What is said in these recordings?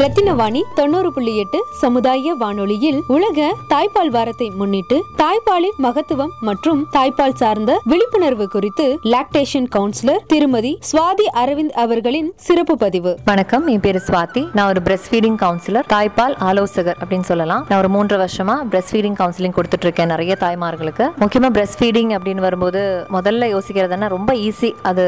ரத்தினவாணி தொண்ணூறு புள்ளி எட்டு சமுதாய வானொலியில் உலக தாய்ப்பால் வாரத்தை முன்னிட்டு தாய்ப்பாலின் மகத்துவம் மற்றும் தாய்ப்பால் சார்ந்த விழிப்புணர்வு குறித்து லாக்டேஷன் கவுன்சிலர் திருமதி சுவாதி அரவிந்த் அவர்களின் சிறப்பு பதிவு. வணக்கம் என் பேரு சுவாதி. நான் ஒரு பிரஸ்ட் ஃபீடிங் கவுன்சிலர் தாய்ப்பால் ஆலோசகர் அப்படின்னு சொல்லலாம். நான் ஒரு மூன்று வருஷமா பிரஸ்ட் ஃபீடிங் கவுன்சிலிங் கொடுத்துட்டு இருக்கேன் நிறைய தாய்மார்களுக்கு. முக்கியமா பிரஸ்ட் ஃபீடிங் அப்படின்னு வரும்போது முதல்ல யோசிக்கிறதுனா ரொம்ப ஈஸி அது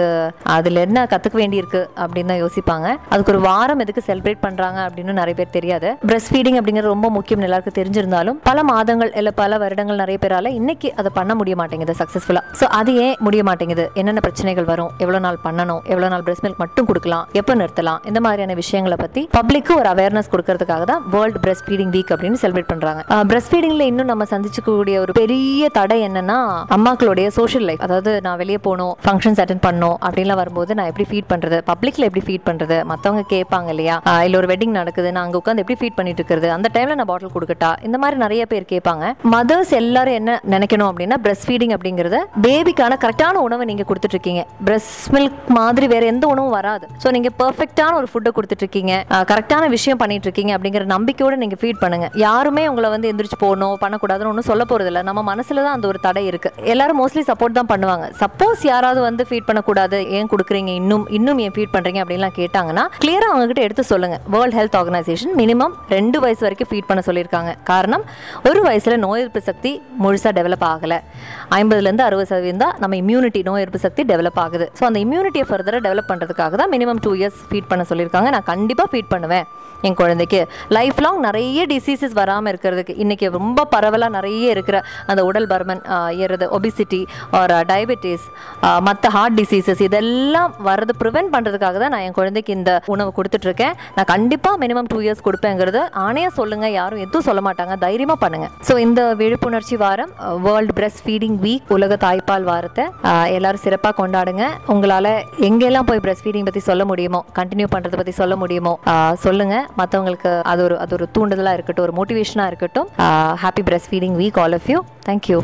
அதுல என்ன கத்துக்க வேண்டியிருக்கு அப்படின்னு தான் யோசிப்பாங்க. அதுக்கு ஒரு வாரம் எதுக்கு செலிப்ரேட் பண்றாங்க அப்படின்னு நிறைய பேர் தெரியாது. பிரஸ்ட் ஃபீடிங் அப்படிங்கிறது ரொம்ப முக்கியம் எல்லாருக்கும் தெரிஞ்சிருந்தாலும். பல மாதங்கள் இல்லை பல வருடங்கள் நிறைய பேரால இன்னைக்கு அதை பண்ண முடிய மாட்டேங்குது சக்சஸ்ஃபுல்லா ஸோ அது ஏன் முடிய மாட்டேங்குது. என்னென்ன பிரச்சனைகள் வரும்? எவ்வளோ நாள் பண்ணணும்? எவ்வளோ நாள் பிரஸ்ட் மில்க் மட்டும் கொடுக்கலாம்? எப்போ நிறுத்தலாம்? இந்த மாதிரியான விஷயங்களை பற்றி பப்ளிக்கு ஒரு அவேர்னஸ் கொடுக்கறதுக்காக தான் வேர்ல்டு பிரஸ்ட் ஃபீடிங் வீக் அப்படின்னு செலிப்ரேட் பண்ணுறாங்க பிரஸ்ட் ஃபீடிங்கில் இன்னும் நம்ம சந்திச்சுக்கூடிய ஒரு பெரிய தடை என்னன்னா அம்மாக்களுடைய சோஷியல் லைஃப் அதாவது நான் வெளியே போகணும் ஃபங்க்ஷன்ஸ் அட்டன் பண்ணணும் அப்படின்லாம் வரும்போது நான் எப்படி ஃபீட் பண்ணுறது பப்ளிக்கில் எப்படி ஃபீட் பண்ணுறது மற்றவங்க கேட்பாங்க இல்லையா? இல்லை ஒரு வெட்டிங் நடக்குது. நான் அங்க உட்காந்து எப்படி ஃபீட் பண்ணிட்டு இருக்கிறது? அந்த டைமில் நான் பாட்டில் கொடுக்கட்டா? இந்த மாதிரி நிறைய பேர் கேட்பாங்க. மதர்ஸ் எல்லாரும் என்ன நினைக்கணும் அப்படின்னா பிரஸ்ட் ஃபீடிங் அப்படிங்கிறத பேபிக்கான கரெக்டான உணவை நீங்க கொடுத்துட்டு இருக்கீங்க பிரஸ்ட் மில்க் மாதிரி வேற எந்த உணவும் வராது. ஸோ நீங்க பர்ஃபெக்டான ஒரு ஃபுட்டை கொடுத்துட்டு இருக்கீங்க கரெக்டான விஷயம் பண்ணிட்டு இருக்கீங்க அப்படிங்கிற நம்பிக்கையோட நீங்க ஃபீட் பண்ணுங்க. யாருமே உங்களை வந்து எந்திரிச்சு போகணும் பண்ணக்கூடாதுன்னு ஒன்றும் சொல்ல போறது இல்ல நம்ம மனசில் தான் அந்த ஒரு தடை இருக்கு. எல்லாரும் மோஸ்ட்லி சப்போர்ட் தான் பண்ணுவாங்க. சப்போஸ் யாராவது வந்து ஃபீட் பண்ணக்கூடாது ஏன் கொடுக்குறீங்க? இன்னும் இன்னும் ஏன் ஃபீட் பண்ணுறீங்க அப்படின்லாம் கேட்டாங்கன்னா கிளியரா அவங்க கிட்ட எடுத்து சொல்லுங்க. வேர்ல்ட் ஹெல்த் ஆர்கனைசேஷன் மினிமம் ரெண்டு வயசு வரைக்கும் ஃபீட் பண்ண சொல்லியிருக்காங்க. காரணம் ஒரு வயசில் நோய் எதிர்ப்பு சக்தி முழுசாக டெவலப் ஆகலை. ஐம்பதுலேருந்து அறுபது சதவீதம் தான் நம்ம இம்யூனிட்டி நோய் எதிர்ப்பு சக்தி டெவலப் ஆகுது. ஸோ அந்த இம்யூனிட்டியை ஃபர்தராக டெவலப் பண்ணுறதுக்காக தான் மினிமம் டூ இயர்ஸ் ஃபீட் பண்ண சொல்லியிருக்காங்க. நான் கண்டிப்பாக ஃபீட் பண்ணுவேன். என் குழந்தைக்கு. லைஃப் லாங் நிறைய டிசீசஸ் வராமல் இருக்கிறதுக்கு இன்றைக்கி ரொம்ப பரவலாக நிறைய இருக்கிற அந்த உடல் பருமன் ஏறுறது ஒபிசிட்டி ஒரு டயபெட்டிஸ் மற்ற ஹார்ட் டிசீசஸ் இதெல்லாம் வரது ப்ரிவென்ட் பண்ணுறதுக்காக தான் நான் என் குழந்தைக்கு இந்த உணவு கொடுத்துட்ருக்கேன். நான் கண்டிப்பாக மினிமம் டூ இயர்ஸ் கொடுப்பேங்கிறது. ஆணையாக சொல்லுங்கள் யாரும் எதுவும் சொல்ல மாட்டாங்க. தைரியமாக பண்ணுங்கள் ஸோ இந்த விழிப்புணர்ச்சி வாரம் வேர்ல்டு பிரஸ்ட் ஃபீடிங் வீக் உலக தாய்ப்பால் வாரத்தை எல்லோரும் சிறப்பாக கொண்டாடுங்க. உங்களால் எங்கெல்லாம் போய் பிரஸ்ட் ஃபீடிங் பற்றி சொல்ல முடியுமோ கண்டினியூ பண்ணுறதை பற்றி சொல்ல முடியுமோ சொல்லுங்கள் மற்றவங்களுக்கு அது ஒரு அது ஒரு தூண்டுதலாக இருக்கட்டும் ஒரு மோட்டிவேஷனாக இருக்கட்டும். Happy breast feeding week all of you thank you